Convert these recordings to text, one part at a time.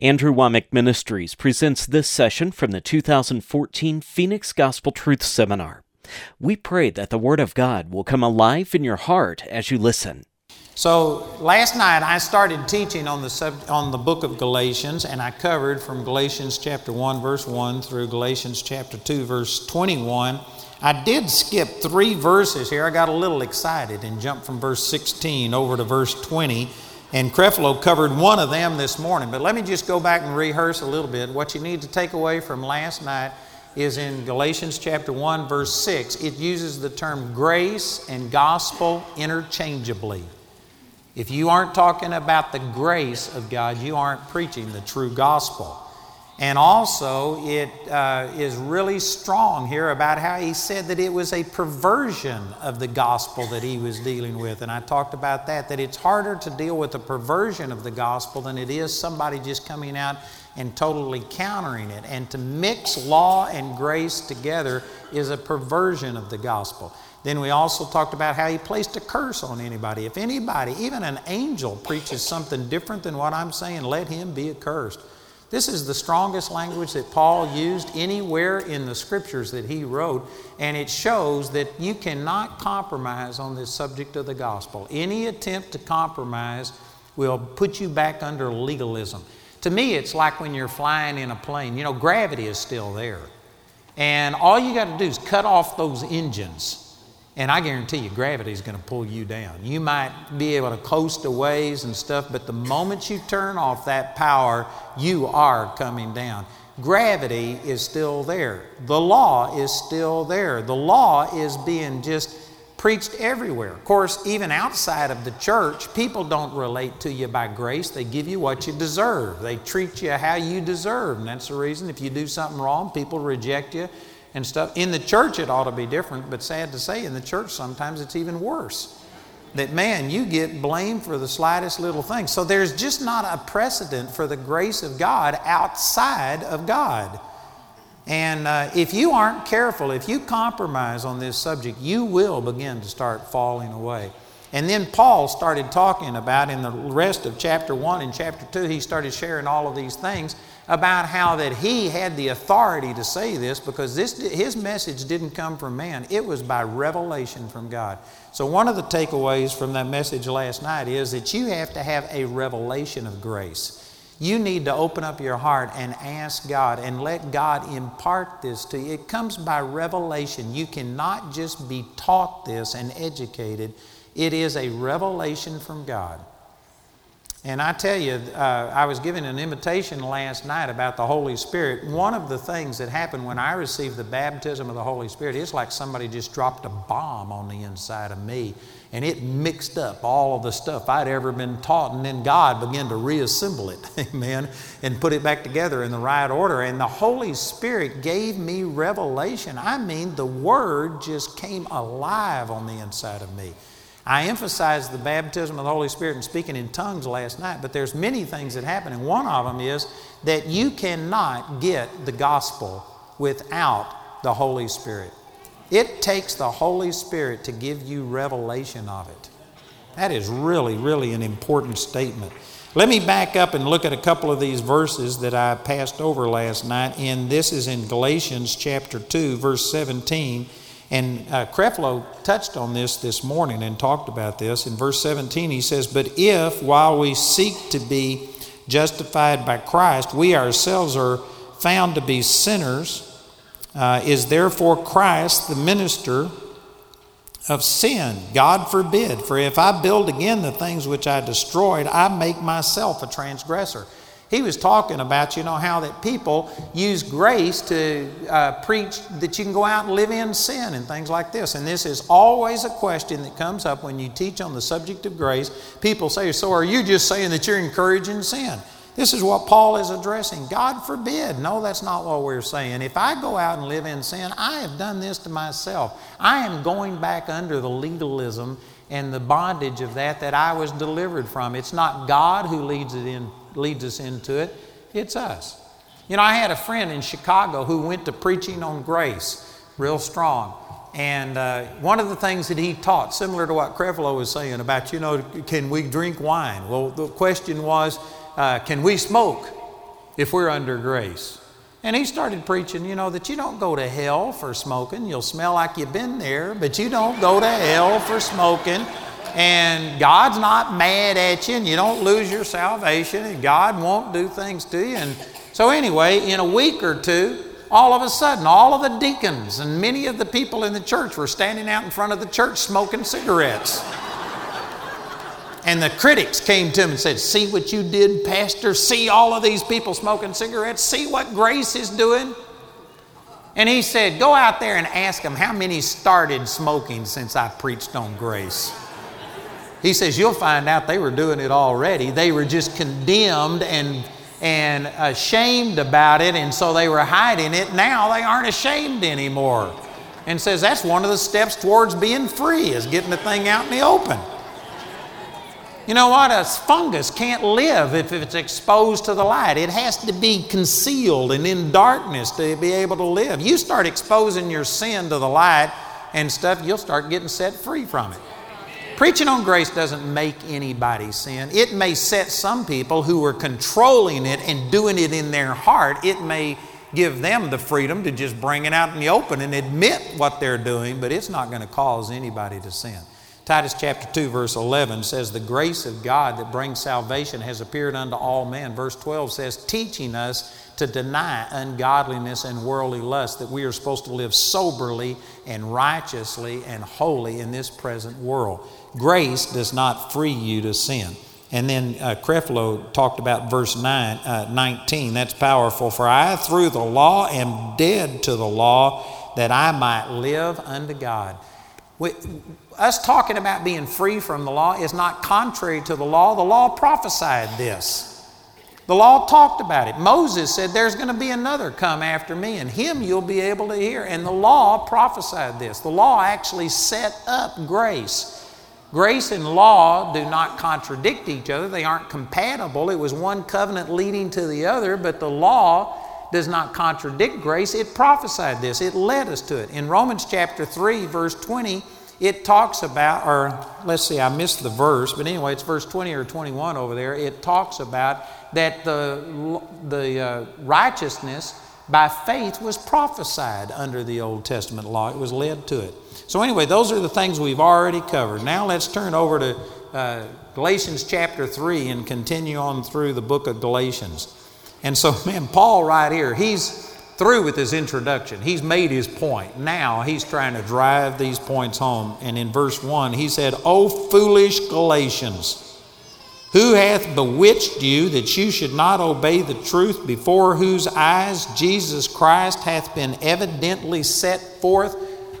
Andrew Wommack Ministries presents this session from the 2014 Phoenix Gospel Truth Seminar. We pray that the Word of God will come alive in your heart as you listen. So last night I started teaching on the sub, on the book of Galatians, and I covered from Galatians chapter one verse one through Galatians chapter two verse twenty one. I did skip three verses here. I got a little excited and jumped from verse sixteen over to verse twenty and Creflo covered one of them this morning. But let me just go back and rehearse a little bit. What you need to take away from last night is in Galatians chapter 1, verse 6. It uses the term grace and gospel interchangeably. If you aren't talking about the grace of God, you aren't preaching the true gospel. And also, it uh, is really strong here about how he said that it was a perversion of the gospel that he was dealing with. And I talked about that, that it's harder to deal with a perversion of the gospel than it is somebody just coming out and totally countering it. And to mix law and grace together is a perversion of the gospel. Then we also talked about how he placed a curse on anybody. If anybody, even an angel, preaches something different than what I'm saying, let him be accursed. This is the strongest language that Paul used anywhere in the scriptures that he wrote, and it shows that you cannot compromise on this subject of the gospel. Any attempt to compromise will put you back under legalism. To me, it's like when you're flying in a plane. You know, gravity is still there. And all you got to do is cut off those engines and I guarantee you, gravity is going to pull you down. You might be able to coast a ways and stuff, but the moment you turn off that power, you are coming down. Gravity is still there. The law is still there. The law is being just preached everywhere. Of course, even outside of the church, people don't relate to you by grace. They give you what you deserve. They treat you how you deserve. And that's the reason if you do something wrong, people reject you and stuff. In the church, it ought to be different, but sad to say, in the church, sometimes it's even worse. That man, you get blamed for the slightest little thing. So there's just not a precedent for the grace of God outside of God. And uh, if you aren't careful, if you compromise on this subject, you will begin to start falling away. And then Paul started talking about in the rest of chapter 1 and chapter 2, he started sharing all of these things about how that he had the authority to say this because this, his message didn't come from man, it was by revelation from God. So, one of the takeaways from that message last night is that you have to have a revelation of grace. You need to open up your heart and ask God and let God impart this to you. It comes by revelation. You cannot just be taught this and educated, it is a revelation from God. And I tell you, uh, I was given an invitation last night about the Holy Spirit. One of the things that happened when I received the baptism of the Holy Spirit, it's like somebody just dropped a bomb on the inside of me. And it mixed up all of the stuff I'd ever been taught. And then God began to reassemble it, amen, and put it back together in the right order. And the Holy Spirit gave me revelation. I mean, the Word just came alive on the inside of me. I emphasized the baptism of the Holy Spirit and speaking in tongues last night, but there's many things that happen, and one of them is that you cannot get the gospel without the Holy Spirit. It takes the Holy Spirit to give you revelation of it. That is really, really an important statement. Let me back up and look at a couple of these verses that I passed over last night. And this is in Galatians chapter 2, verse 17. And uh, Creflo touched on this this morning and talked about this. In verse 17, he says, But if, while we seek to be justified by Christ, we ourselves are found to be sinners, uh, is therefore Christ the minister of sin? God forbid. For if I build again the things which I destroyed, I make myself a transgressor he was talking about, you know, how that people use grace to uh, preach that you can go out and live in sin and things like this. And this is always a question that comes up when you teach on the subject of grace. People say, So are you just saying that you're encouraging sin? This is what Paul is addressing. God forbid. No, that's not what we're saying. If I go out and live in sin, I have done this to myself. I am going back under the legalism and the bondage of that that I was delivered from. It's not God who leads it in leads us into it, it's us. You know, I had a friend in Chicago who went to preaching on grace, real strong. And uh, one of the things that he taught, similar to what Creflo was saying about, you know, can we drink wine? Well, the question was, uh, can we smoke? if we're under grace. And he started preaching, you know, that you don't go to hell for smoking. You'll smell like you've been there, but you don't go to hell for smoking. And God's not mad at you, and you don't lose your salvation, and God won't do things to you. And so, anyway, in a week or two, all of a sudden, all of the deacons and many of the people in the church were standing out in front of the church smoking cigarettes. And the critics came to him and said, See what you did, Pastor? See all of these people smoking cigarettes? See what grace is doing? And he said, Go out there and ask them how many started smoking since I preached on grace. He says, You'll find out they were doing it already. They were just condemned and, and ashamed about it, and so they were hiding it. Now they aren't ashamed anymore. And says that's one of the steps towards being free is getting the thing out in the open. You know what? A fungus can't live if it's exposed to the light. It has to be concealed and in darkness to be able to live. You start exposing your sin to the light and stuff, you'll start getting set free from it. Preaching on grace doesn't make anybody sin. It may set some people who are controlling it and doing it in their heart, it may give them the freedom to just bring it out in the open and admit what they're doing, but it's not going to cause anybody to sin. Titus chapter 2, verse 11 says, The grace of God that brings salvation has appeared unto all men. Verse 12 says, Teaching us to deny ungodliness and worldly lust, that we are supposed to live soberly and righteously and holy in this present world. Grace does not free you to sin. And then uh, Creflo talked about verse 9, uh, 19. That's powerful. For I, through the law, am dead to the law, that I might live unto God. We, us talking about being free from the law is not contrary to the law. The law prophesied this. The law talked about it. Moses said, There's going to be another come after me, and him you'll be able to hear. And the law prophesied this. The law actually set up grace. Grace and law do not contradict each other, they aren't compatible. It was one covenant leading to the other, but the law does not contradict grace. It prophesied this, it led us to it. In Romans chapter 3, verse 20, it talks about, or let's see, I missed the verse, but anyway, it's verse 20 or 21 over there. It talks about that the, the uh, righteousness by faith was prophesied under the Old Testament law. It was led to it. So, anyway, those are the things we've already covered. Now, let's turn over to uh, Galatians chapter 3 and continue on through the book of Galatians. And so, man, Paul right here, he's through with his introduction. He's made his point. Now he's trying to drive these points home. And in verse 1, he said, O foolish Galatians, who hath bewitched you that you should not obey the truth, before whose eyes Jesus Christ hath been evidently set forth,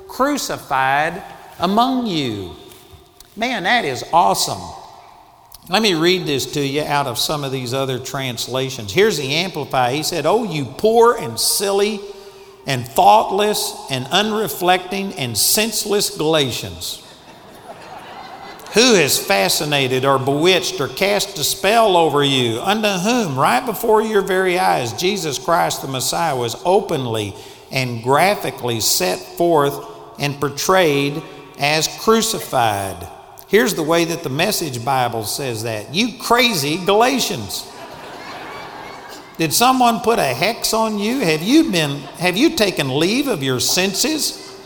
crucified among you? Man, that is awesome. Let me read this to you out of some of these other translations. Here's the Amplify. He said, Oh, you poor and silly and thoughtless and unreflecting and senseless Galatians. Who has fascinated or bewitched or cast a spell over you, unto whom, right before your very eyes, Jesus Christ the Messiah was openly and graphically set forth and portrayed as crucified? Here's the way that the Message Bible says that You crazy Galatians. Did someone put a hex on you? Have you been have you taken leave of your senses?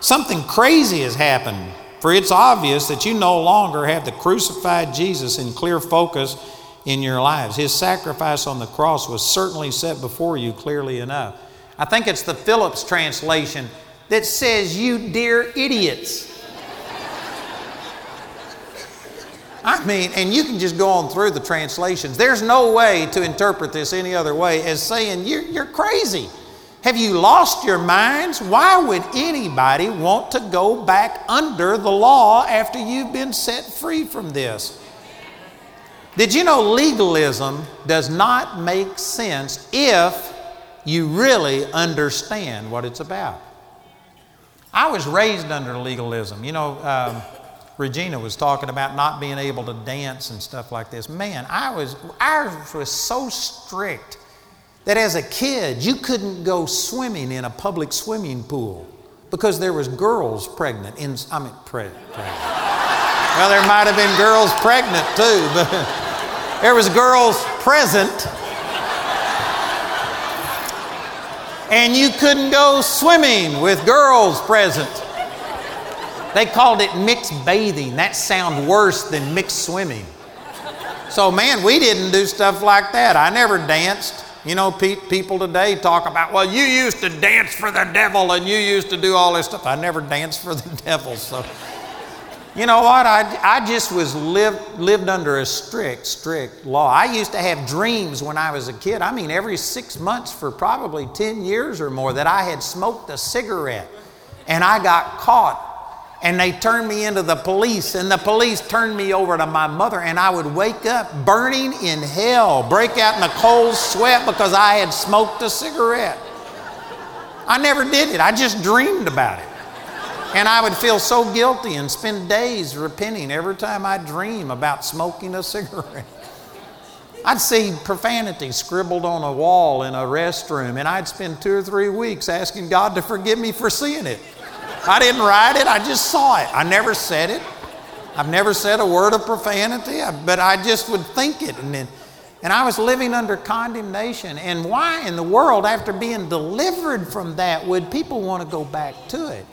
Something crazy has happened. For it's obvious that you no longer have the crucified Jesus in clear focus in your lives. His sacrifice on the cross was certainly set before you clearly enough. I think it's the Phillips translation that says, You dear idiots. I mean, and you can just go on through the translations. There's no way to interpret this any other way as saying, You're, you're crazy. Have you lost your minds? Why would anybody want to go back under the law after you've been set free from this? Did you know legalism does not make sense if you really understand what it's about? I was raised under legalism. You know, um, Regina was talking about not being able to dance and stuff like this. Man, I was ours was so strict that as a kid you couldn't go swimming in a public swimming pool because there was girls pregnant in I mean pre- pregnant. well, there might have been girls pregnant too, but there was girls present And you couldn't go swimming with girls present. They called it mixed bathing. That sounds worse than mixed swimming. So, man, we didn't do stuff like that. I never danced. You know, pe- people today talk about, well, you used to dance for the devil and you used to do all this stuff. I never danced for the devil. So, you know what? I, I just was lived, lived under a strict, strict law. I used to have dreams when I was a kid. I mean, every six months for probably 10 years or more that I had smoked a cigarette and I got caught and they turned me into the police, and the police turned me over to my mother, and I would wake up burning in hell, break out in a cold sweat because I had smoked a cigarette. I never did it, I just dreamed about it. And I would feel so guilty and spend days repenting every time I dream about smoking a cigarette. I'd see profanity scribbled on a wall in a restroom, and I'd spend two or three weeks asking God to forgive me for seeing it. I didn't write it, I just saw it. I never said it. I've never said a word of profanity, but I just would think it. And, then, and I was living under condemnation. And why in the world, after being delivered from that, would people want to go back to it?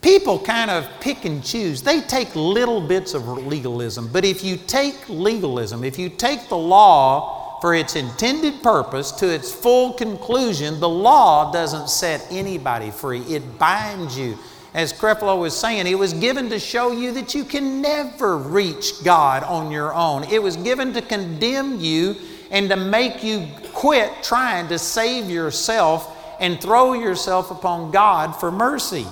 People kind of pick and choose. They take little bits of legalism. But if you take legalism, if you take the law for its intended purpose to its full conclusion, the law doesn't set anybody free. It binds you. As Creflo was saying, it was given to show you that you can never reach God on your own. It was given to condemn you and to make you quit trying to save yourself and throw yourself upon God for mercy.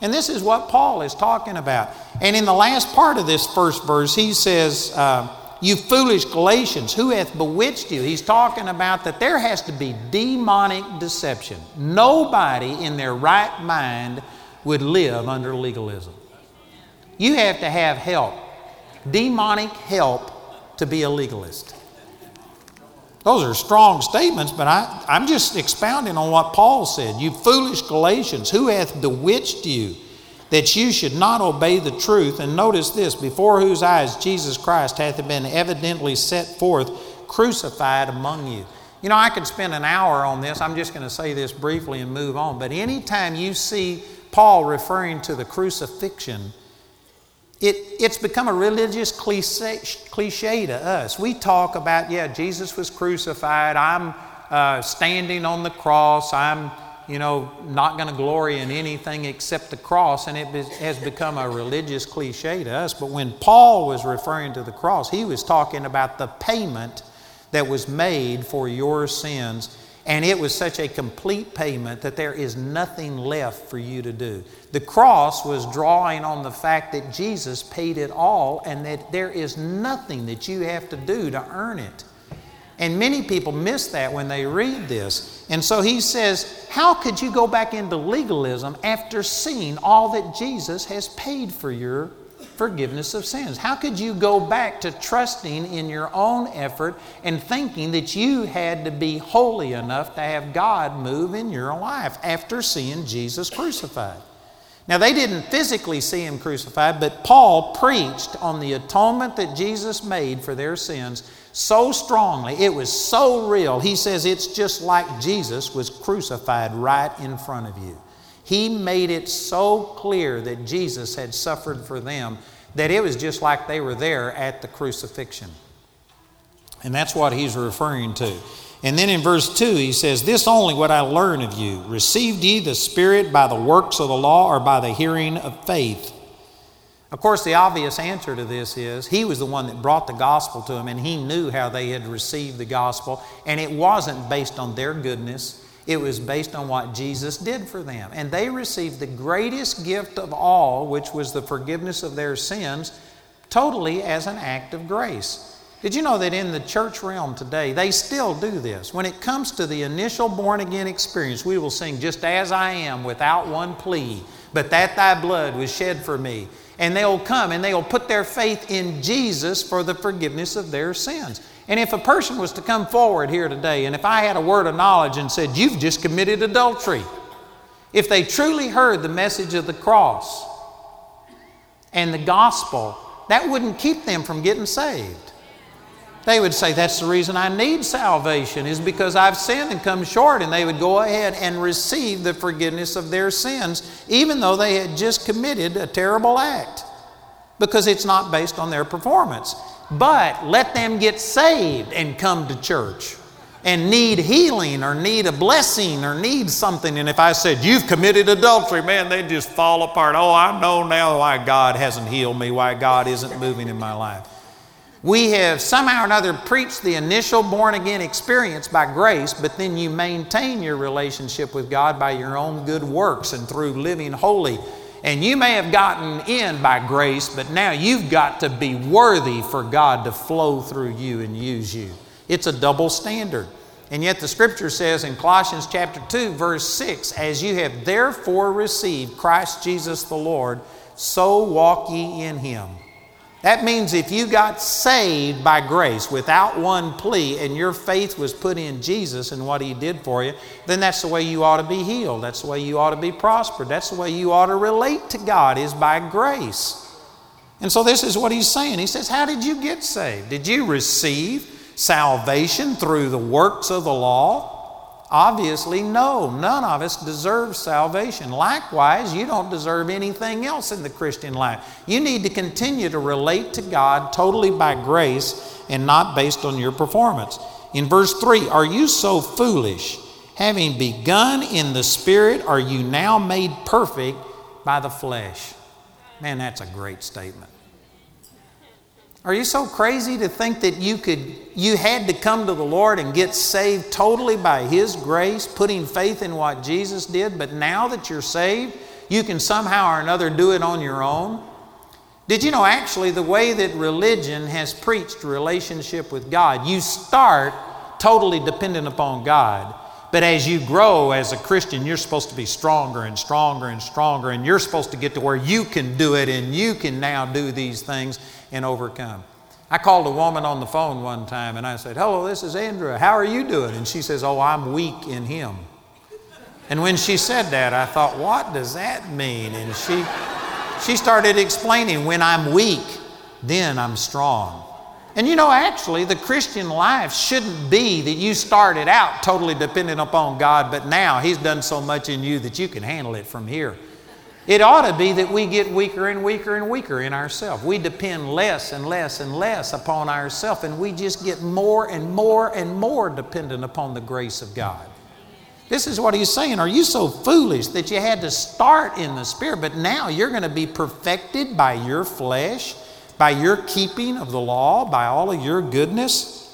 And this is what Paul is talking about. And in the last part of this first verse, he says, uh, you foolish Galatians, who hath bewitched you? He's talking about that there has to be demonic deception. Nobody in their right mind would live under legalism. You have to have help, demonic help, to be a legalist. Those are strong statements, but I, I'm just expounding on what Paul said. You foolish Galatians, who hath bewitched you? That you should not obey the truth. And notice this before whose eyes Jesus Christ hath been evidently set forth, crucified among you. You know, I could spend an hour on this. I'm just going to say this briefly and move on. But anytime you see Paul referring to the crucifixion, it, it's become a religious cliche, cliche to us. We talk about, yeah, Jesus was crucified. I'm uh, standing on the cross. I'm you know, not going to glory in anything except the cross, and it has become a religious cliche to us. But when Paul was referring to the cross, he was talking about the payment that was made for your sins. And it was such a complete payment that there is nothing left for you to do. The cross was drawing on the fact that Jesus paid it all and that there is nothing that you have to do to earn it. And many people miss that when they read this. And so he says, How could you go back into legalism after seeing all that Jesus has paid for your forgiveness of sins? How could you go back to trusting in your own effort and thinking that you had to be holy enough to have God move in your life after seeing Jesus crucified? Now, they didn't physically see him crucified, but Paul preached on the atonement that Jesus made for their sins so strongly, it was so real. He says it's just like Jesus was crucified right in front of you. He made it so clear that Jesus had suffered for them that it was just like they were there at the crucifixion. And that's what he's referring to. And then in verse 2, he says, This only what I learn of you. Received ye the Spirit by the works of the law or by the hearing of faith? Of course, the obvious answer to this is he was the one that brought the gospel to them, and he knew how they had received the gospel, and it wasn't based on their goodness. It was based on what Jesus did for them. And they received the greatest gift of all, which was the forgiveness of their sins, totally as an act of grace. Did you know that in the church realm today, they still do this? When it comes to the initial born again experience, we will sing, Just as I am, without one plea, but that thy blood was shed for me and they'll come and they'll put their faith in Jesus for the forgiveness of their sins. And if a person was to come forward here today, and if I had a word of knowledge and said, You've just committed adultery, if they truly heard the message of the cross and the gospel, that wouldn't keep them from getting saved. They would say, That's the reason I need salvation, is because I've sinned and come short. And they would go ahead and receive the forgiveness of their sins, even though they had just committed a terrible act, because it's not based on their performance. But let them get saved and come to church and need healing or need a blessing or need something. And if I said, You've committed adultery, man, they'd just fall apart. Oh, I know now why God hasn't healed me, why God isn't moving in my life. We have somehow or another preached the initial born again experience by grace, but then you maintain your relationship with God by your own good works and through living holy. And you may have gotten in by grace, but now you've got to be worthy for God to flow through you and use you. It's a double standard. And yet the scripture says in Colossians chapter 2 verse 6, as you have therefore received Christ Jesus the Lord, so walk ye in him that means if you got saved by grace without one plea and your faith was put in Jesus and what He did for you, then that's the way you ought to be healed. That's the way you ought to be prospered. That's the way you ought to relate to God is by grace. And so this is what He's saying. He says, How did you get saved? Did you receive salvation through the works of the law? Obviously, no. None of us deserve salvation. Likewise, you don't deserve anything else in the Christian life. You need to continue to relate to God totally by grace and not based on your performance. In verse 3, are you so foolish? Having begun in the Spirit, are you now made perfect by the flesh? Man, that's a great statement. Are you so crazy to think that you could you had to come to the Lord and get saved totally by his grace, putting faith in what Jesus did, but now that you're saved, you can somehow or another do it on your own? Did you know actually the way that religion has preached relationship with God, you start totally dependent upon God. But as you grow as a Christian, you're supposed to be stronger and stronger and stronger, and you're supposed to get to where you can do it and you can now do these things and overcome. I called a woman on the phone one time and I said, Hello, this is Andrew. How are you doing? And she says, Oh, I'm weak in Him. And when she said that, I thought, What does that mean? And she, she started explaining, When I'm weak, then I'm strong. And you know, actually, the Christian life shouldn't be that you started out totally dependent upon God, but now He's done so much in you that you can handle it from here. It ought to be that we get weaker and weaker and weaker in ourselves. We depend less and less and less upon ourselves, and we just get more and more and more dependent upon the grace of God. This is what he's saying. Are you so foolish that you had to start in the Spirit, but now you're going to be perfected by your flesh, by your keeping of the law, by all of your goodness?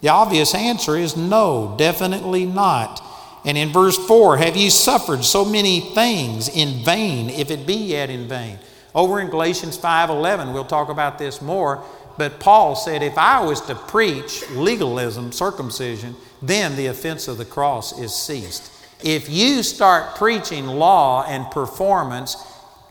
The obvious answer is no, definitely not. And in verse 4, have you suffered so many things in vain, if it be yet in vain? Over in Galatians 5:11, we'll talk about this more, but Paul said if I was to preach legalism, circumcision, then the offense of the cross is ceased. If you start preaching law and performance,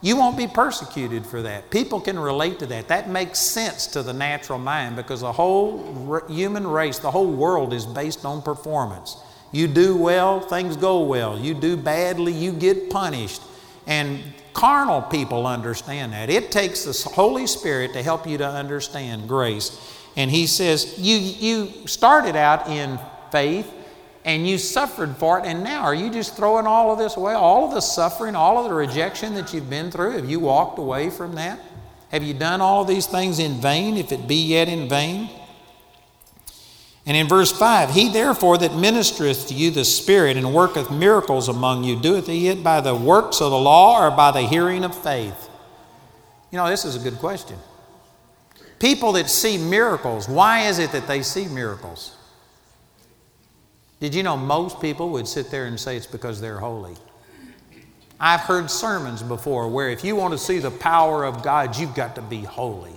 you won't be persecuted for that. People can relate to that. That makes sense to the natural mind because the whole human race, the whole world is based on performance. You do well, things go well. You do badly, you get punished. And carnal people understand that. It takes the Holy Spirit to help you to understand grace. And he says, You, you started out in faith and you suffered for it, and now are you just throwing all of this away? All of the suffering, all of the rejection that you've been through, have you walked away from that? Have you done all these things in vain, if it be yet in vain? And in verse 5, He therefore that ministereth to you the Spirit and worketh miracles among you, doeth he it by the works of the law or by the hearing of faith? You know, this is a good question. People that see miracles, why is it that they see miracles? Did you know most people would sit there and say it's because they're holy? I've heard sermons before where if you want to see the power of God, you've got to be holy.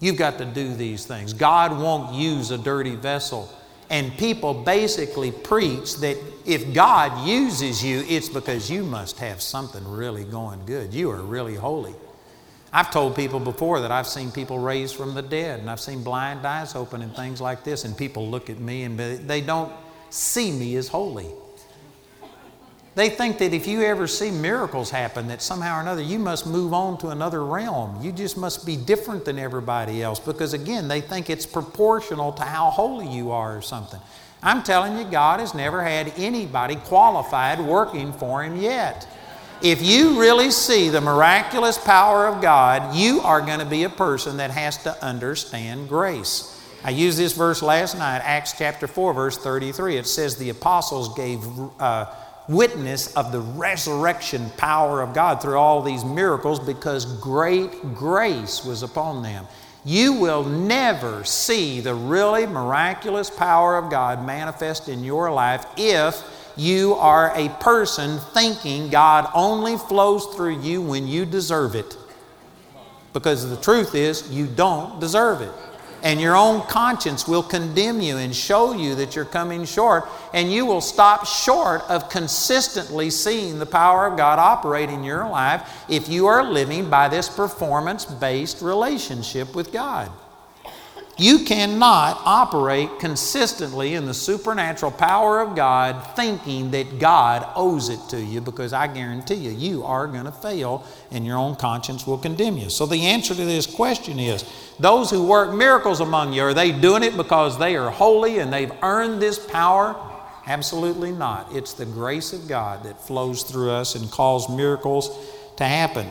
You've got to do these things. God won't use a dirty vessel. And people basically preach that if God uses you, it's because you must have something really going good. You are really holy. I've told people before that I've seen people raised from the dead, and I've seen blind eyes open and things like this, and people look at me and they don't see me as holy. They think that if you ever see miracles happen, that somehow or another you must move on to another realm. You just must be different than everybody else because, again, they think it's proportional to how holy you are or something. I'm telling you, God has never had anybody qualified working for Him yet. If you really see the miraculous power of God, you are going to be a person that has to understand grace. I used this verse last night, Acts chapter 4, verse 33. It says, The apostles gave. Uh, witness of the resurrection power of God through all these miracles because great grace was upon them. You will never see the really miraculous power of God manifest in your life if you are a person thinking God only flows through you when you deserve it. Because the truth is, you don't deserve it and your own conscience will condemn you and show you that you're coming short, and you will stop short of consistently seeing the power of God operate in your life if you are living by this performance based relationship with God. You cannot operate consistently in the supernatural power of God thinking that God owes it to you because I guarantee you, you are going to fail and your own conscience will condemn you. So the answer to this question is those who work miracles among you, are they doing it because they are holy and they've earned this power? Absolutely not. It's the grace of God that flows through us and causes miracles to happen.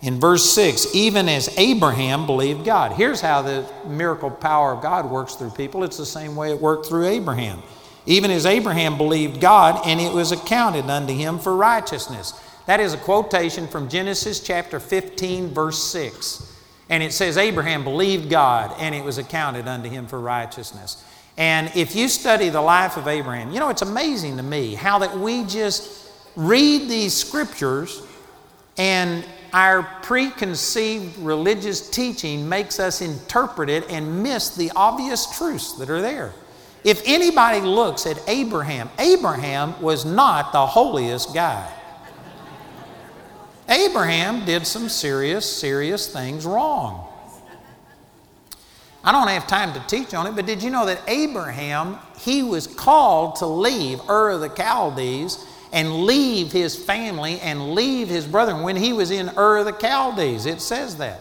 In verse 6, even as Abraham believed God. Here's how the miracle power of God works through people it's the same way it worked through Abraham. Even as Abraham believed God, and it was accounted unto him for righteousness. That is a quotation from Genesis chapter 15, verse 6. And it says, Abraham believed God, and it was accounted unto him for righteousness. And if you study the life of Abraham, you know, it's amazing to me how that we just read these scriptures and our preconceived religious teaching makes us interpret it and miss the obvious truths that are there. If anybody looks at Abraham, Abraham was not the holiest guy. Abraham did some serious, serious things wrong. I don't have time to teach on it, but did you know that Abraham, he was called to leave Ur of the Chaldees and leave his family and leave his brethren when he was in Ur of the Chaldees. It says that.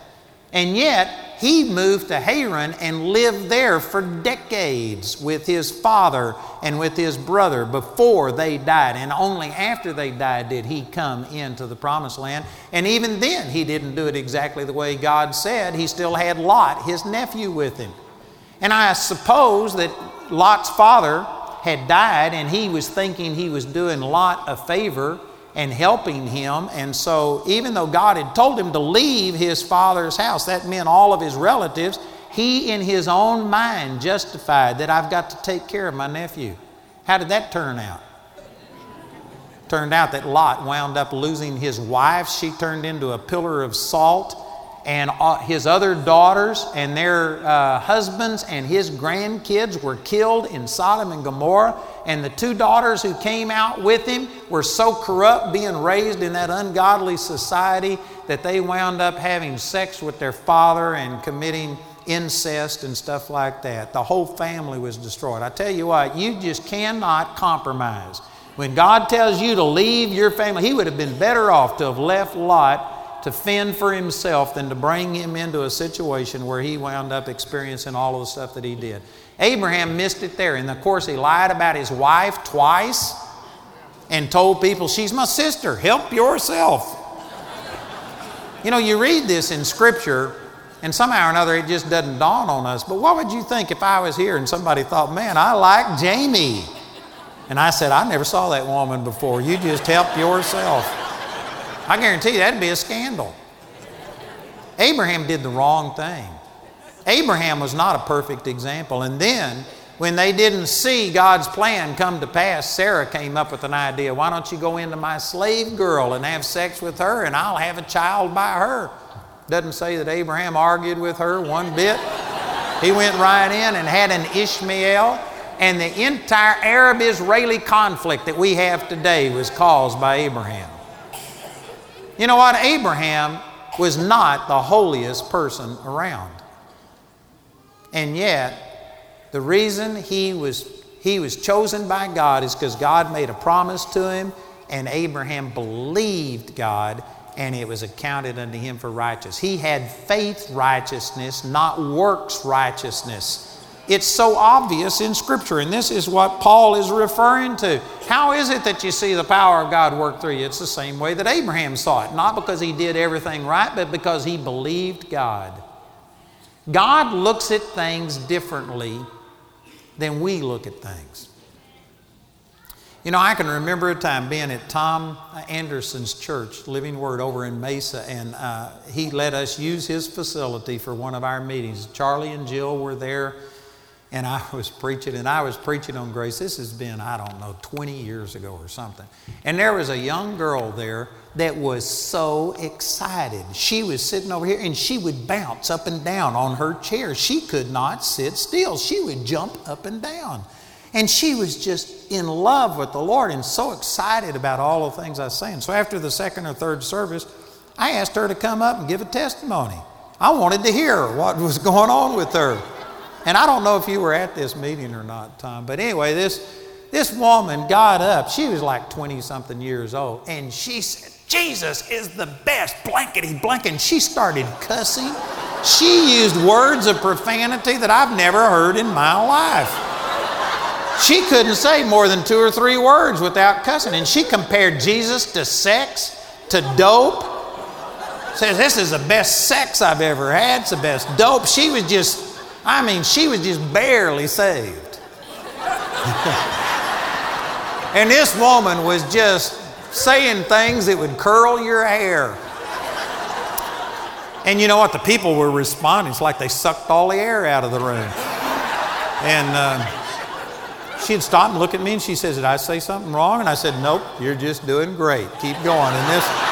And yet, he moved to Haran and lived there for decades with his father and with his brother before they died. And only after they died did he come into the promised land. And even then, he didn't do it exactly the way God said. He still had Lot, his nephew, with him. And I suppose that Lot's father had died and he was thinking he was doing Lot a favor and helping him. And so, even though God had told him to leave his father's house, that meant all of his relatives, he in his own mind justified that I've got to take care of my nephew. How did that turn out? Turned out that Lot wound up losing his wife. She turned into a pillar of salt and his other daughters and their uh, husbands and his grandkids were killed in Sodom and Gomorrah. And the two daughters who came out with him were so corrupt, being raised in that ungodly society, that they wound up having sex with their father and committing incest and stuff like that. The whole family was destroyed. I tell you what, you just cannot compromise. When God tells you to leave your family, He would have been better off to have left Lot to fend for himself than to bring him into a situation where he wound up experiencing all of the stuff that he did. Abraham missed it there. And of course, he lied about his wife twice and told people, She's my sister, help yourself. you know, you read this in Scripture, and somehow or another it just doesn't dawn on us. But what would you think if I was here and somebody thought, Man, I like Jamie? And I said, I never saw that woman before. You just help yourself. I guarantee you that'd be a scandal. Abraham did the wrong thing. Abraham was not a perfect example. And then, when they didn't see God's plan come to pass, Sarah came up with an idea. Why don't you go into my slave girl and have sex with her, and I'll have a child by her? Doesn't say that Abraham argued with her one bit. He went right in and had an Ishmael, and the entire Arab Israeli conflict that we have today was caused by Abraham. You know what? Abraham was not the holiest person around. And yet, the reason he was, he was chosen by God is because God made a promise to him and Abraham believed God, and it was accounted unto him for righteousness. He had faith righteousness, not works righteousness. It's so obvious in Scripture, and this is what Paul is referring to. How is it that you see the power of God work through you? It's the same way that Abraham saw it, not because he did everything right, but because he believed God. God looks at things differently than we look at things. You know, I can remember a time being at Tom Anderson's church, Living Word, over in Mesa, and uh, he let us use his facility for one of our meetings. Charlie and Jill were there and I was preaching, and I was preaching on grace. This has been, I don't know, 20 years ago or something. And there was a young girl there that was so excited. She was sitting over here and she would bounce up and down on her chair. She could not sit still, she would jump up and down. And she was just in love with the Lord and so excited about all the things I was saying. So after the second or third service, I asked her to come up and give a testimony. I wanted to hear what was going on with her. And I don't know if you were at this meeting or not, Tom, but anyway, this, this woman got up. She was like 20 something years old, and she said, Jesus is the best, blankety blank. And she started cussing. She used words of profanity that I've never heard in my life. She couldn't say more than two or three words without cussing. And she compared Jesus to sex, to dope. Says, This is the best sex I've ever had. It's the best dope. She was just I mean, she was just barely saved. and this woman was just saying things that would curl your hair. And you know what? The people were responding. It's like they sucked all the air out of the room. And uh, she'd stop and look at me and she says, Did I say something wrong? And I said, Nope, you're just doing great. Keep going. And this.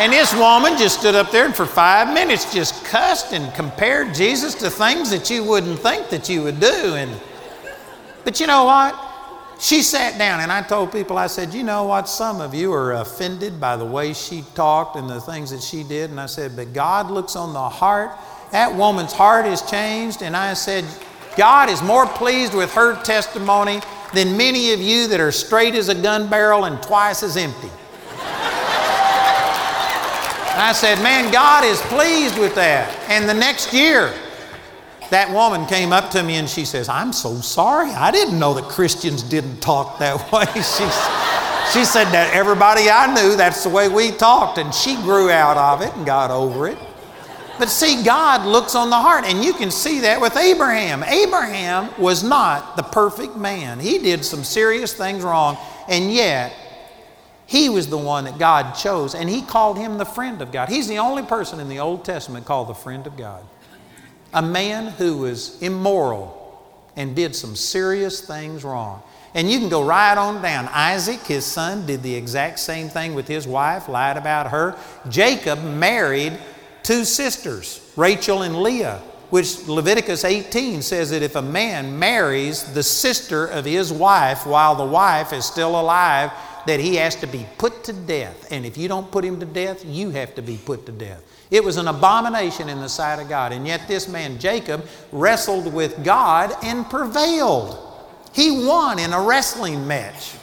And this woman just stood up there and for five minutes just cussed and compared Jesus to things that you wouldn't think that you would do. And but you know what? She sat down and I told people, I said, you know what? Some of you are offended by the way she talked and the things that she did. And I said, but God looks on the heart. That woman's heart is changed. And I said, God is more pleased with her testimony than many of you that are straight as a gun barrel and twice as empty. I said, Man, God is pleased with that. And the next year, that woman came up to me and she says, I'm so sorry. I didn't know that Christians didn't talk that way. she, she said that everybody I knew, that's the way we talked. And she grew out of it and got over it. But see, God looks on the heart, and you can see that with Abraham. Abraham was not the perfect man. He did some serious things wrong, and yet he was the one that God chose, and He called him the friend of God. He's the only person in the Old Testament called the friend of God. A man who was immoral and did some serious things wrong. And you can go right on down. Isaac, his son, did the exact same thing with his wife, lied about her. Jacob married two sisters, Rachel and Leah, which Leviticus 18 says that if a man marries the sister of his wife while the wife is still alive, that he has to be put to death. And if you don't put him to death, you have to be put to death. It was an abomination in the sight of God. And yet, this man, Jacob, wrestled with God and prevailed. He won in a wrestling match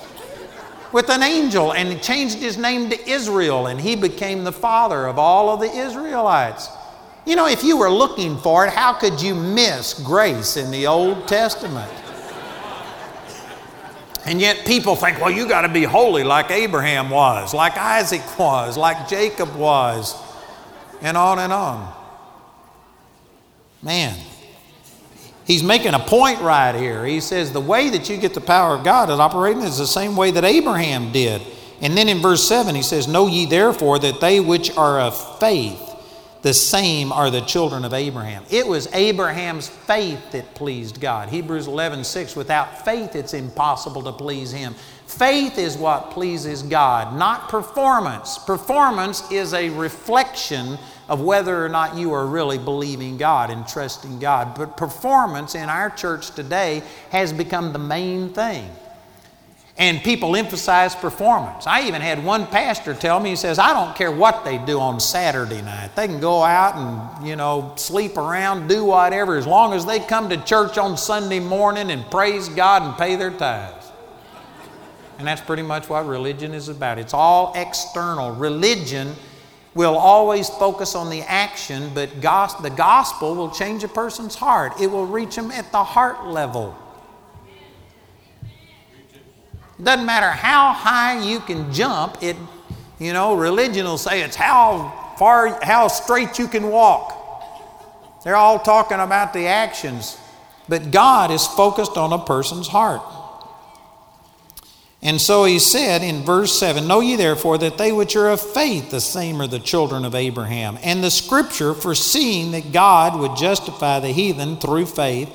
with an angel and changed his name to Israel, and he became the father of all of the Israelites. You know, if you were looking for it, how could you miss grace in the Old Testament? And yet people think, well, you got to be holy like Abraham was, like Isaac was, like Jacob was, and on and on. Man, he's making a point right here. He says the way that you get the power of God is operating is the same way that Abraham did. And then in verse 7, he says, Know ye therefore that they which are of faith, the same are the children of Abraham. It was Abraham's faith that pleased God. Hebrews 11, 6, without faith it's impossible to please Him. Faith is what pleases God, not performance. Performance is a reflection of whether or not you are really believing God and trusting God. But performance in our church today has become the main thing and people emphasize performance. I even had one pastor tell me, he says, I don't care what they do on Saturday night. They can go out and, you know, sleep around, do whatever, as long as they come to church on Sunday morning and praise God and pay their tithes. And that's pretty much what religion is about. It's all external. Religion will always focus on the action, but the gospel will change a person's heart. It will reach them at the heart level. Doesn't matter how high you can jump, it you know, religion will say it's how far how straight you can walk. They're all talking about the actions, but God is focused on a person's heart. And so he said in verse 7 Know ye therefore that they which are of faith, the same are the children of Abraham. And the scripture, foreseeing that God would justify the heathen through faith,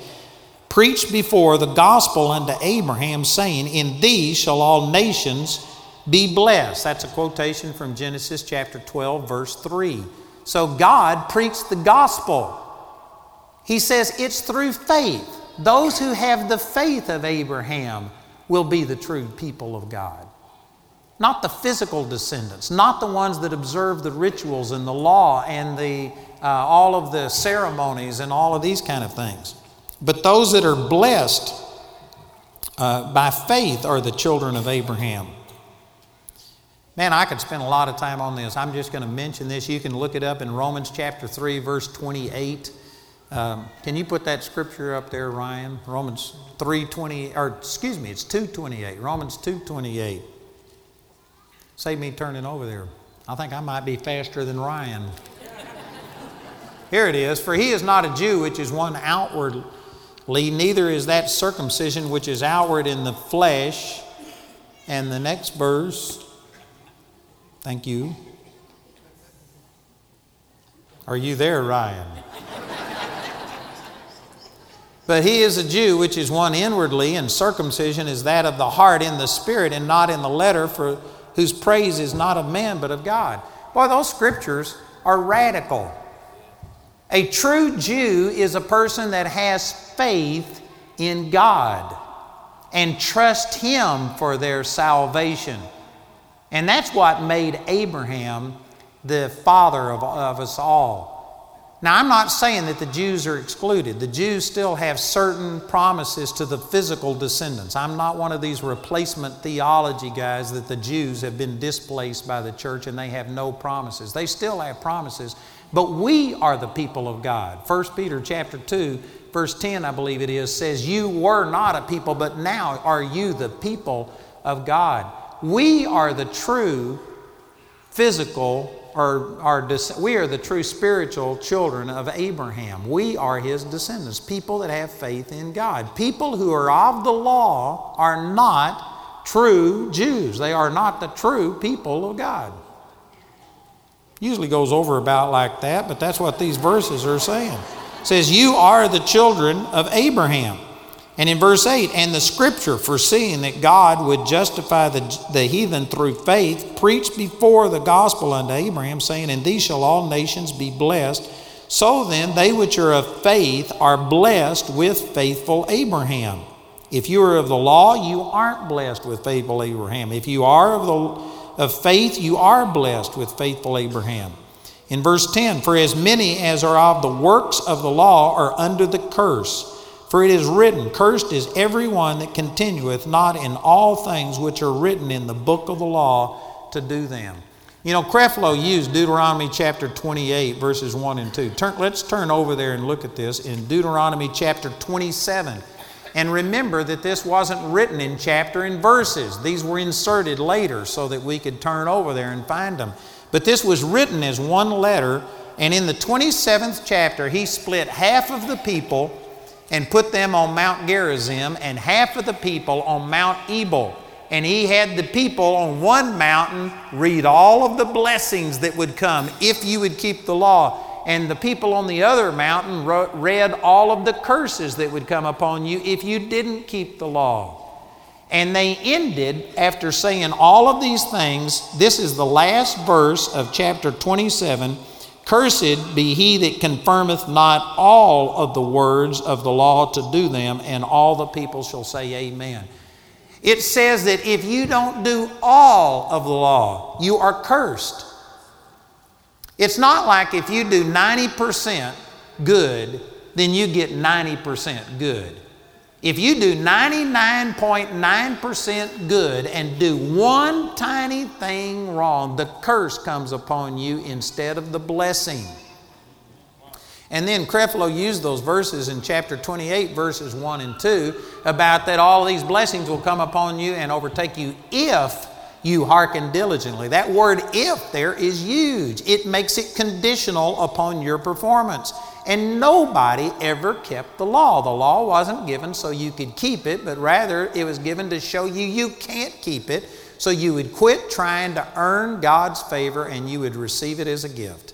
preached before the gospel unto Abraham, saying, In thee shall all nations be blessed. That's a quotation from Genesis chapter 12, verse 3. So God preached the gospel. He says it's through faith. Those who have the faith of Abraham will be the true people of God. Not the physical descendants, not the ones that observe the rituals and the law and the, uh, all of the ceremonies and all of these kind of things. But those that are blessed uh, by faith are the children of Abraham. Man, I could spend a lot of time on this. I'm just going to mention this. You can look it up in Romans chapter 3, verse 28. Um, can you put that scripture up there, Ryan? Romans 3:20, or excuse me, it's 2:28. Romans 2:28. Save me turning over there. I think I might be faster than Ryan. Here it is. For he is not a Jew, which is one outwardly, neither is that circumcision which is outward in the flesh. And the next verse, thank you. Are you there, Ryan? But he is a Jew, which is one inwardly, and circumcision is that of the heart in the spirit and not in the letter, for whose praise is not of men but of God. Boy, those scriptures are radical. A true Jew is a person that has faith in God and trust Him for their salvation. And that's what made Abraham the father of, of us all. Now, I'm not saying that the Jews are excluded. The Jews still have certain promises to the physical descendants. I'm not one of these replacement theology guys that the Jews have been displaced by the church and they have no promises. They still have promises, but we are the people of God. 1 Peter chapter 2, verse 10, I believe it is, says, You were not a people, but now are you the people of God. We are the true physical or, are we are the true spiritual children of Abraham. We are his descendants, people that have faith in God. People who are of the law are not true Jews. They are not the true people of God. Usually goes over about like that, but that's what these verses are saying. It says, You are the children of Abraham. And in verse 8, and the scripture, foreseeing that God would justify the, the heathen through faith, preached before the gospel unto Abraham, saying, In these shall all nations be blessed. So then, they which are of faith are blessed with faithful Abraham. If you are of the law, you aren't blessed with faithful Abraham. If you are of, the, of faith, you are blessed with faithful Abraham. In verse 10, for as many as are of the works of the law are under the curse. For it is written, Cursed is every one that continueth not in all things which are written in the book of the law to do them. You know, Creflo used Deuteronomy chapter 28, verses 1 and 2. Turn, let's turn over there and look at this in Deuteronomy chapter 27. And remember that this wasn't written in chapter and verses, these were inserted later so that we could turn over there and find them. But this was written as one letter, and in the 27th chapter, he split half of the people and put them on Mount Gerizim and half of the people on Mount Ebal. And he had the people on one mountain read all of the blessings that would come if you would keep the law. And the people on the other mountain read all of the curses that would come upon you if you didn't keep the law. And they ended after saying all of these things. This is the last verse of chapter 27 Cursed be he that confirmeth not all of the words of the law to do them, and all the people shall say, Amen. It says that if you don't do all of the law, you are cursed. It's not like if you do 90% good, then you get 90% good. If you do 99.9% good and do one tiny thing wrong, the curse comes upon you instead of the blessing. And then Creflo used those verses in chapter 28, verses 1 and 2, about that all these blessings will come upon you and overtake you if you hearken diligently. That word if there is huge. It makes it conditional upon your performance. And nobody ever kept the law. The law wasn't given so you could keep it, but rather it was given to show you you can't keep it, so you would quit trying to earn God's favor and you would receive it as a gift.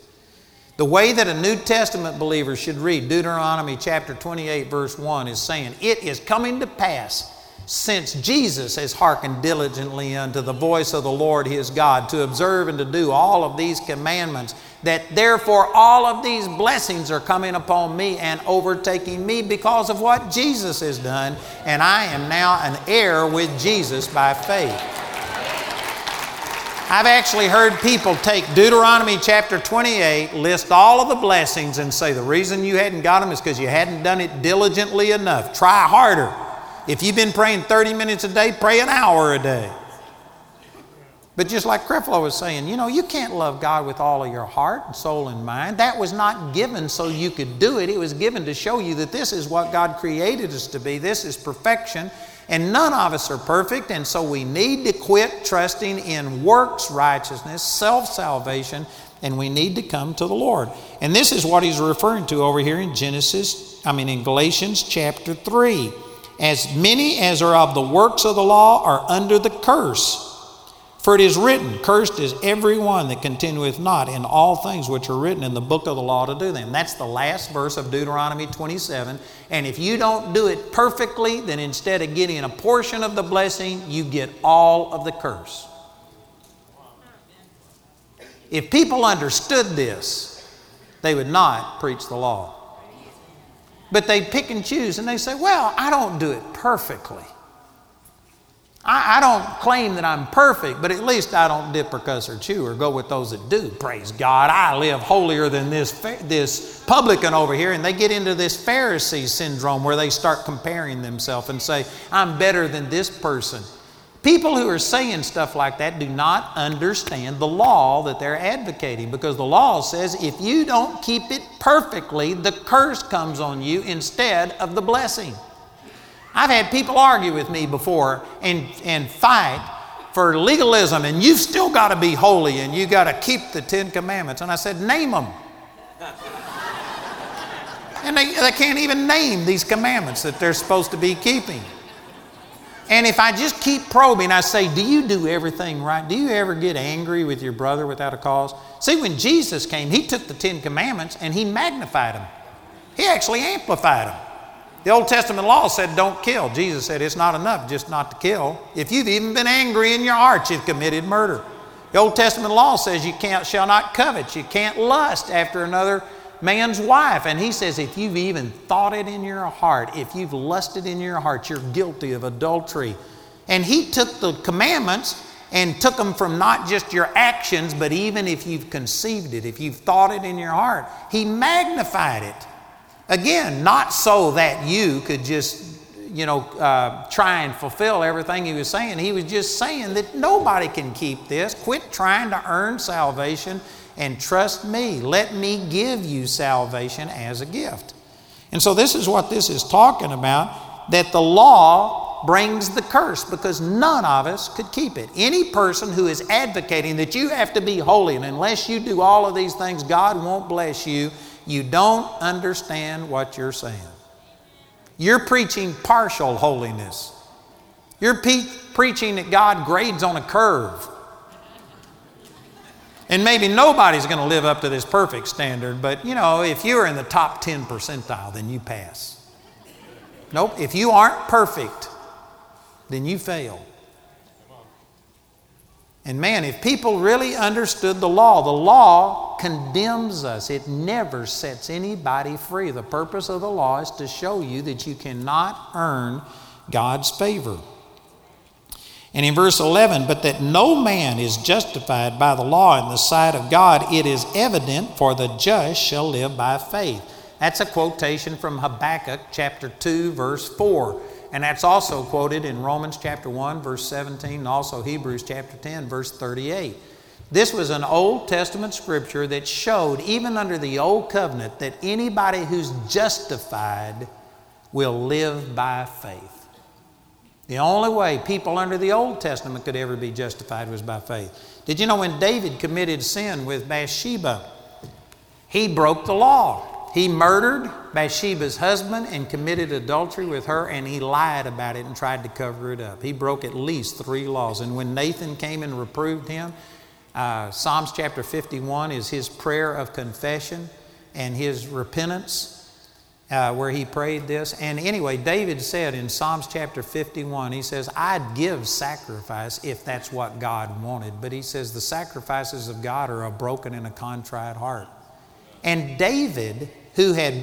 The way that a New Testament believer should read Deuteronomy chapter 28, verse 1 is saying, It is coming to pass since Jesus has hearkened diligently unto the voice of the Lord his God to observe and to do all of these commandments, that therefore all of these blessings are coming upon me and overtaking me because of what Jesus has done, and I am now an heir with Jesus by faith. I've actually heard people take Deuteronomy chapter 28, list all of the blessings, and say the reason you hadn't got them is because you hadn't done it diligently enough. Try harder. If you've been praying 30 minutes a day, pray an hour a day. But just like Creflo was saying, you know, you can't love God with all of your heart and soul and mind. That was not given so you could do it. It was given to show you that this is what God created us to be. This is perfection. And none of us are perfect, and so we need to quit trusting in works righteousness, self salvation, and we need to come to the Lord. And this is what he's referring to over here in Genesis, I mean, in Galatians chapter 3. As many as are of the works of the law are under the curse. For it is written, Cursed is every one that continueth not in all things which are written in the book of the law to do them. That's the last verse of Deuteronomy 27. And if you don't do it perfectly, then instead of getting a portion of the blessing, you get all of the curse. If people understood this, they would not preach the law. But they pick and choose and they say, Well, I don't do it perfectly. I, I, don't claim that I'm perfect, but at least I don't dip or cuss or chew or go with those that do. Praise God. I live holier than this, this publican over here. And they get into this Pharisee syndrome where they start comparing themselves and say, I'm better than this person. People who are saying stuff like that do not understand the law that they're advocating because the law says if you don't keep it perfectly, the curse comes on you instead of the blessing. I've had people argue with me before and, and fight for legalism, and you've still got to be holy and you've got to keep the Ten Commandments. And I said, Name them. and they, they can't even name these commandments that they're supposed to be keeping. And if I just keep probing, I say, Do you do everything right? Do you ever get angry with your brother without a cause? See, when Jesus came, He took the Ten Commandments and He magnified them, He actually amplified them. The Old Testament law said, don't kill. Jesus said, it's not enough just not to kill. If you've even been angry in your heart, you've committed murder. The Old Testament law says you can't, shall not covet. You can't lust after another man's wife. And he says, if you've even thought it in your heart, if you've lusted in your heart, you're guilty of adultery. And he took the commandments and took them from not just your actions, but even if you've conceived it, if you've thought it in your heart, he magnified it. Again, not so that you could just, you know, uh, try and fulfill everything he was saying. He was just saying that nobody can keep this. Quit trying to earn salvation and trust me. Let me give you salvation as a gift. And so, this is what this is talking about that the law brings the curse because none of us could keep it. Any person who is advocating that you have to be holy, and unless you do all of these things, God won't bless you, you don't understand what you're saying. You're preaching partial holiness. You're pe- preaching that God grades on a curve. And maybe nobody's going to live up to this perfect standard, but you know, if you're in the top 10 percentile, then you pass. Nope, if you aren't perfect, then you fail. And man, if people really understood the law, the law condemns us. It never sets anybody free. The purpose of the law is to show you that you cannot earn God's favor. And in verse 11, but that no man is justified by the law in the sight of God, it is evident, for the just shall live by faith. That's a quotation from Habakkuk chapter 2, verse 4. And that's also quoted in Romans chapter 1, verse 17, and also Hebrews chapter 10, verse 38. This was an Old Testament scripture that showed, even under the Old Covenant, that anybody who's justified will live by faith. The only way people under the Old Testament could ever be justified was by faith. Did you know when David committed sin with Bathsheba, he broke the law? He murdered Bathsheba's husband and committed adultery with her, and he lied about it and tried to cover it up. He broke at least three laws. And when Nathan came and reproved him, uh, Psalms chapter 51 is his prayer of confession and his repentance, uh, where he prayed this. And anyway, David said in Psalms chapter 51, he says, I'd give sacrifice if that's what God wanted. But he says, the sacrifices of God are a broken and a contrite heart. And David, who had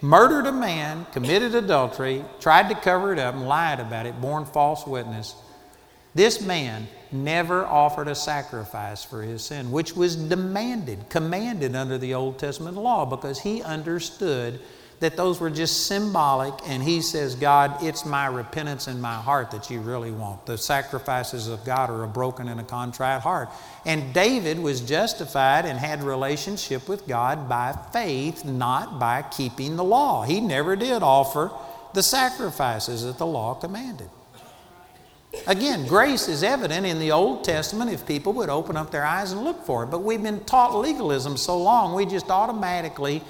murdered a man, committed adultery, tried to cover it up, and lied about it, borne false witness, this man never offered a sacrifice for his sin, which was demanded, commanded under the Old Testament law, because he understood that those were just symbolic. And he says, God, it's my repentance in my heart that you really want. The sacrifices of God are a broken and a contrite heart. And David was justified and had relationship with God by faith, not by keeping the law. He never did offer the sacrifices that the law commanded. Again, grace is evident in the Old Testament if people would open up their eyes and look for it. But we've been taught legalism so long, we just automatically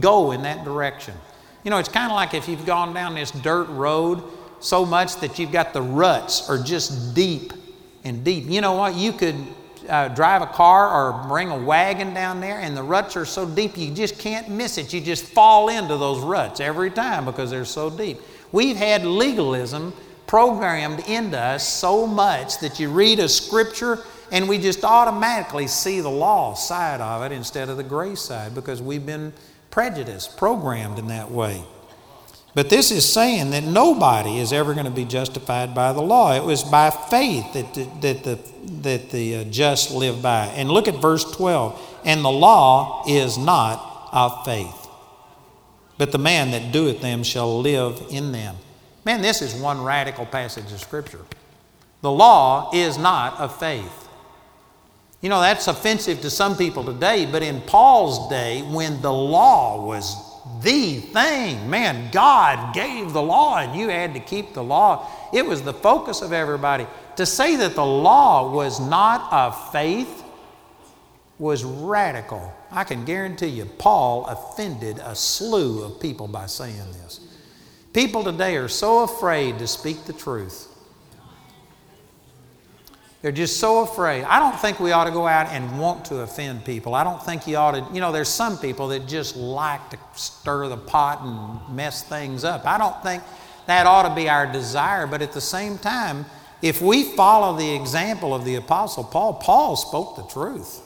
go in that direction. You know, it's kind of like if you've gone down this dirt road so much that you've got the ruts are just deep and deep. You know what? You could uh, drive a car or bring a wagon down there, and the ruts are so deep you just can't miss it. You just fall into those ruts every time because they're so deep. We've had legalism programmed into us so much that you read a scripture and we just automatically see the law side of it instead of the grace side because we've been prejudiced, programmed in that way. But this is saying that nobody is ever going to be justified by the law. It was by faith that the, that the, that the uh, just live by. And look at verse 12. And the law is not of faith, but the man that doeth them shall live in them. Man, this is one radical passage of Scripture. The law is not of faith. You know, that's offensive to some people today, but in Paul's day, when the law was the thing, man, God gave the law and you had to keep the law, it was the focus of everybody. To say that the law was not of faith was radical. I can guarantee you, Paul offended a slew of people by saying this. People today are so afraid to speak the truth. They're just so afraid. I don't think we ought to go out and want to offend people. I don't think you ought to, you know, there's some people that just like to stir the pot and mess things up. I don't think that ought to be our desire, but at the same time, if we follow the example of the Apostle Paul, Paul spoke the truth.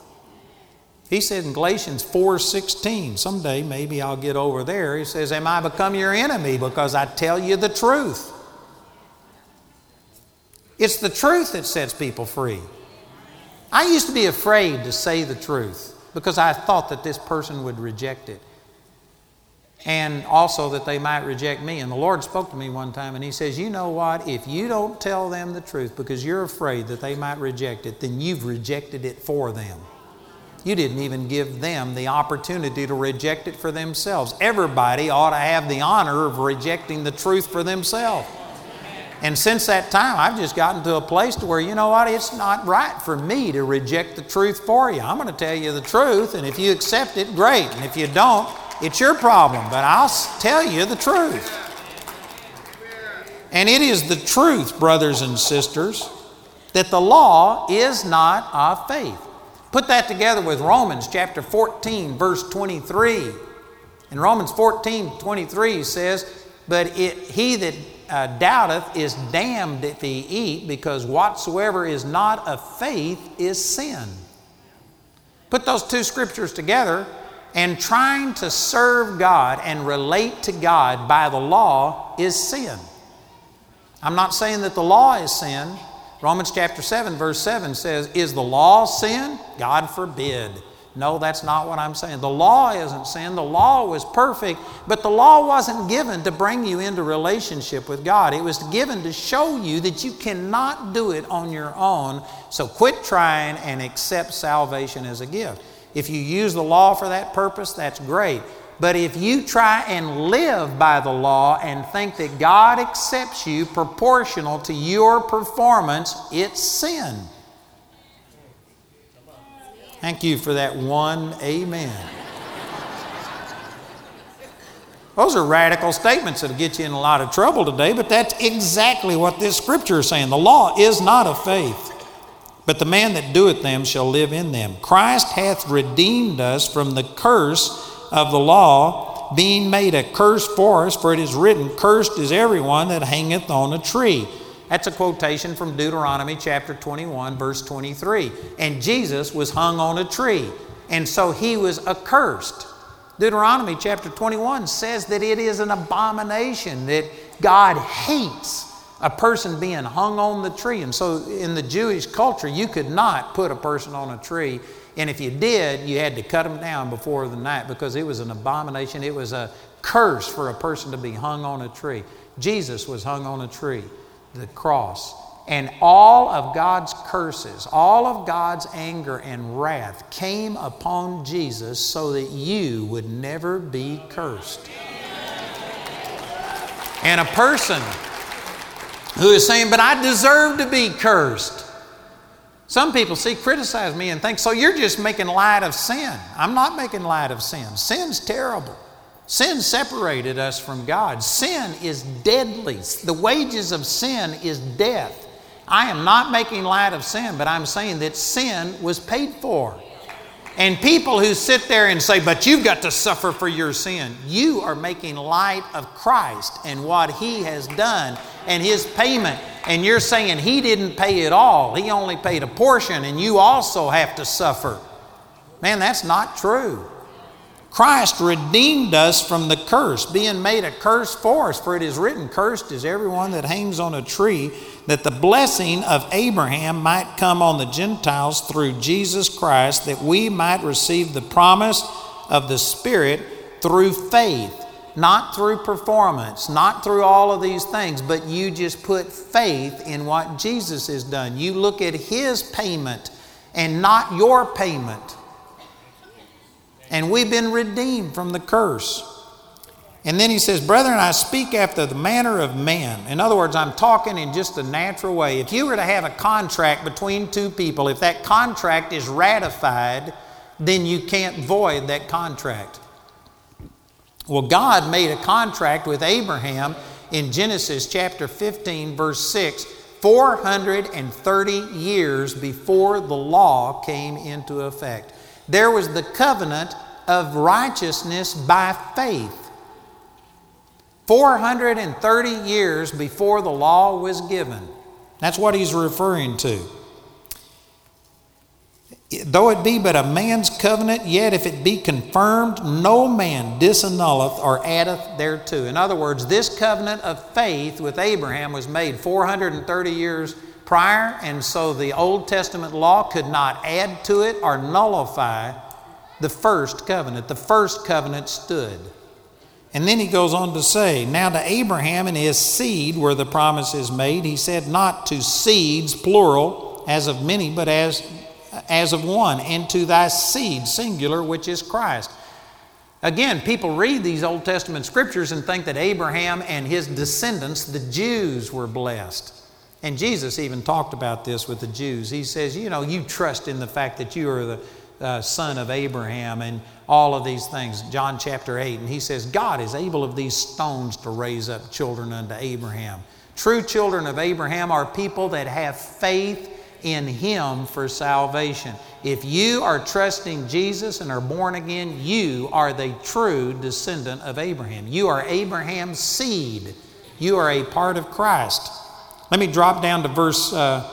He said in Galatians 4:16, someday maybe I'll get over there. He says, "Am I become your enemy because I tell you the truth?" It's the truth that sets people free. I used to be afraid to say the truth because I thought that this person would reject it. And also that they might reject me. And the Lord spoke to me one time and He says, You know what? If you don't tell them the truth because you're afraid that they might reject it, then you've rejected it for them. You didn't even give them the opportunity to reject it for themselves. Everybody ought to have the honor of rejecting the truth for themselves. And since that time, I've just gotten to a place to where, you know what, it's not right for me to reject the truth for you. I'm going to tell you the truth, and if you accept it, great. And if you don't, it's your problem, but I'll tell you the truth. And it is the truth, brothers and sisters, that the law is not of faith. Put that together with Romans chapter 14, verse 23. In Romans 14, 23 says, But it, he that uh, doubteth is damned if he eat, because whatsoever is not of faith is sin. Put those two scriptures together, and trying to serve God and relate to God by the law is sin. I'm not saying that the law is sin, Romans chapter 7, verse 7 says, Is the law sin? God forbid. No, that's not what I'm saying. The law isn't sin. The law was perfect, but the law wasn't given to bring you into relationship with God. It was given to show you that you cannot do it on your own. So quit trying and accept salvation as a gift. If you use the law for that purpose, that's great. But if you try and live by the law and think that God accepts you proportional to your performance, it's sin. Thank you for that one amen. Those are radical statements that'll get you in a lot of trouble today, but that's exactly what this scripture is saying. The law is not of faith, but the man that doeth them shall live in them. Christ hath redeemed us from the curse of the law, being made a curse for us, for it is written, Cursed is everyone that hangeth on a tree. That's a quotation from Deuteronomy chapter 21, verse 23. And Jesus was hung on a tree, and so he was accursed. Deuteronomy chapter 21 says that it is an abomination, that God hates a person being hung on the tree. And so in the Jewish culture, you could not put a person on a tree. And if you did, you had to cut them down before the night because it was an abomination. It was a curse for a person to be hung on a tree. Jesus was hung on a tree the cross. And all of God's curses, all of God's anger and wrath came upon Jesus so that you would never be cursed. And a person who is saying, But I deserve to be cursed. Some people see, criticize me and think, So you're just making light of sin. I'm not making light of sin. Sin's terrible. Sin separated us from God. Sin is deadly. The wages of sin is death. I am not making light of sin, but I'm saying that sin was paid for. And people who sit there and say, but you've got to suffer for your sin, you are making light of Christ and what He has done and His payment. And you're saying He didn't pay it all, He only paid a portion, and you also have to suffer. Man, that's not true. Christ redeemed us from the curse, being made a curse for us. For it is written, Cursed is everyone that hangs on a tree, that the blessing of Abraham might come on the Gentiles through Jesus Christ, that we might receive the promise of the Spirit through faith. Not through performance, not through all of these things, but you just put faith in what Jesus has done. You look at His payment and not your payment and we've been redeemed from the curse. And then he says, Brethren, I speak after the manner of men. In other words, I'm talking in just a natural way. If you were to have a contract between two people, if that contract is ratified, then you can't void that contract. Well, God made a contract with Abraham in Genesis chapter 15, verse 6, 430 years before the law came into effect. There was the covenant of righteousness by faith. 430 years before the law was given. That's what he's referring to. Though it be but a man's covenant, yet if it be confirmed, no man disannulleth or addeth thereto. In other words, this covenant of faith with Abraham was made 430 years prior, and so the Old Testament law could not add to it or nullify the first covenant. The first covenant stood. And then he goes on to say, Now to Abraham and his seed were the promises made. He said, Not to seeds, plural, as of many, but as, as of one, and to thy seed, singular, which is Christ. Again, people read these Old Testament scriptures and think that Abraham and his descendants, the Jews, were blessed. And Jesus even talked about this with the Jews. He says, You know, you trust in the fact that you are the uh, son of Abraham and all of these things. John chapter 8. And he says, God is able of these stones to raise up children unto Abraham. True children of Abraham are people that have faith in Him for salvation. If you are trusting Jesus and are born again, you are the true descendant of Abraham. You are Abraham's seed. You are a part of Christ. Let me drop down to verse, uh,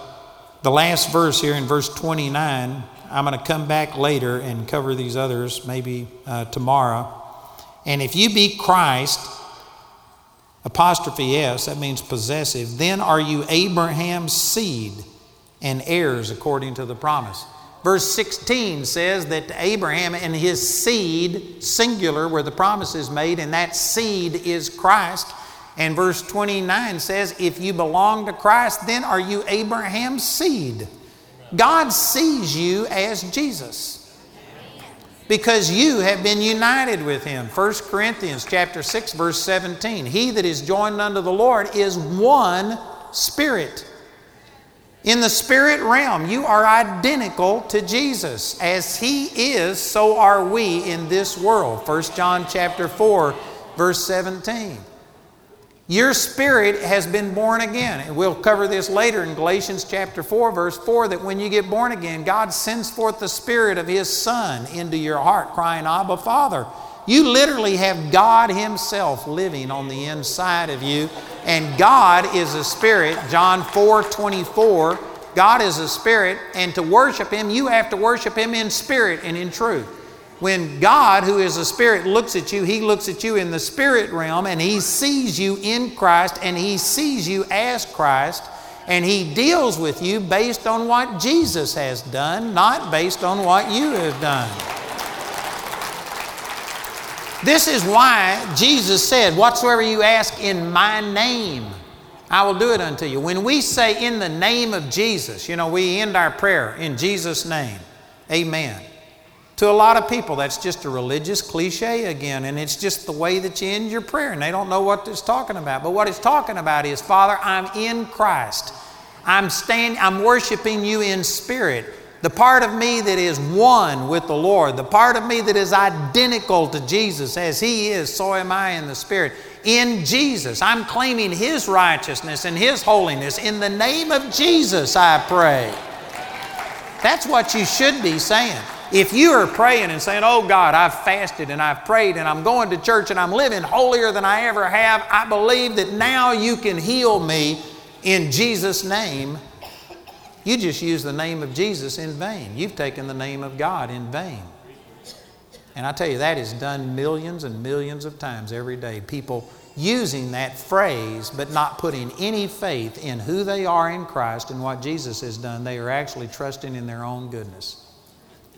the last verse here in verse 29. I'm going to come back later and cover these others maybe uh, tomorrow. And if you be Christ, apostrophe S, that means possessive, then are you Abraham's seed and heirs according to the promise. Verse 16 says that Abraham and his seed, singular, where the promise is made, and that seed is Christ. And verse 29 says, If you belong to Christ, then are you Abraham's seed. God sees you as Jesus because you have been united with him. 1 corinthians chapter 6 verse 17 he that is joined unto the lord is one spirit. In the spirit realm you are identical to jesus. As he is so are we in this world. 1 john chapter 4 verse 17 your spirit has been born again. And we'll cover this later in Galatians chapter 4, verse 4, that when you get born again, God sends forth the Spirit of His Son into your heart, crying, Abba, Father. You literally have God Himself living on the inside of you. And God is a spirit. John 4 24. God is a spirit. And to worship Him, you have to worship Him in spirit and in truth. When God, who is a spirit, looks at you, He looks at you in the spirit realm and He sees you in Christ and He sees you as Christ and He deals with you based on what Jesus has done, not based on what you have done. This is why Jesus said, Whatsoever you ask in my name, I will do it unto you. When we say in the name of Jesus, you know, we end our prayer in Jesus' name. Amen. To a lot of people, that's just a religious cliche again, and it's just the way that you end your prayer, and they don't know what it's talking about. But what it's talking about is, Father, I'm in Christ. I'm standing, I'm worshiping you in spirit. The part of me that is one with the Lord, the part of me that is identical to Jesus as He is, so am I in the Spirit. In Jesus, I'm claiming His righteousness and His holiness. In the name of Jesus, I pray. That's what you should be saying. If you are praying and saying, Oh God, I've fasted and I've prayed and I'm going to church and I'm living holier than I ever have, I believe that now you can heal me in Jesus' name. You just use the name of Jesus in vain. You've taken the name of God in vain. And I tell you, that is done millions and millions of times every day. People using that phrase, but not putting any faith in who they are in Christ and what Jesus has done. They are actually trusting in their own goodness.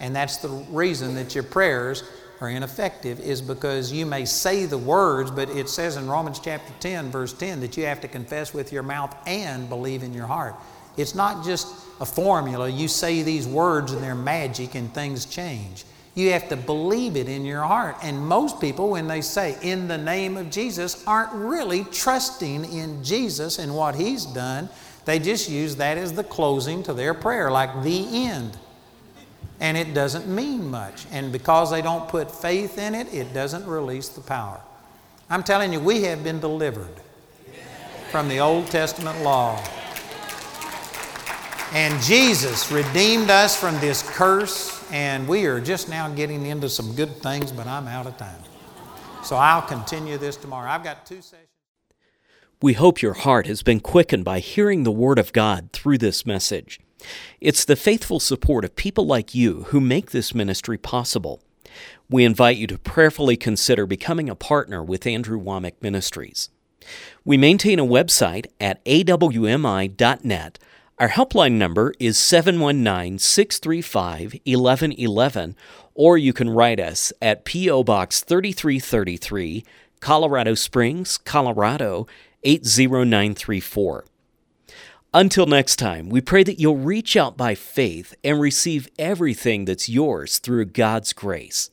And that's the reason that your prayers are ineffective, is because you may say the words, but it says in Romans chapter 10, verse 10, that you have to confess with your mouth and believe in your heart. It's not just a formula. You say these words and they're magic and things change. You have to believe it in your heart. And most people, when they say, in the name of Jesus, aren't really trusting in Jesus and what He's done. They just use that as the closing to their prayer, like the end and it doesn't mean much. And because they don't put faith in it, it doesn't release the power. I'm telling you, we have been delivered from the Old Testament law. And Jesus redeemed us from this curse, and we are just now getting into some good things, but I'm out of time. So I'll continue this tomorrow. I've got two sessions. We hope your heart has been quickened by hearing the Word of God through this message. It's the faithful support of people like you who make this ministry possible. We invite you to prayerfully consider becoming a partner with Andrew Wommack Ministries. We maintain a website at awmi.net. Our helpline number is 719 635 1111, or you can write us at P.O. Box 3333, Colorado Springs, Colorado 80934. Until next time, we pray that you'll reach out by faith and receive everything that's yours through God's grace.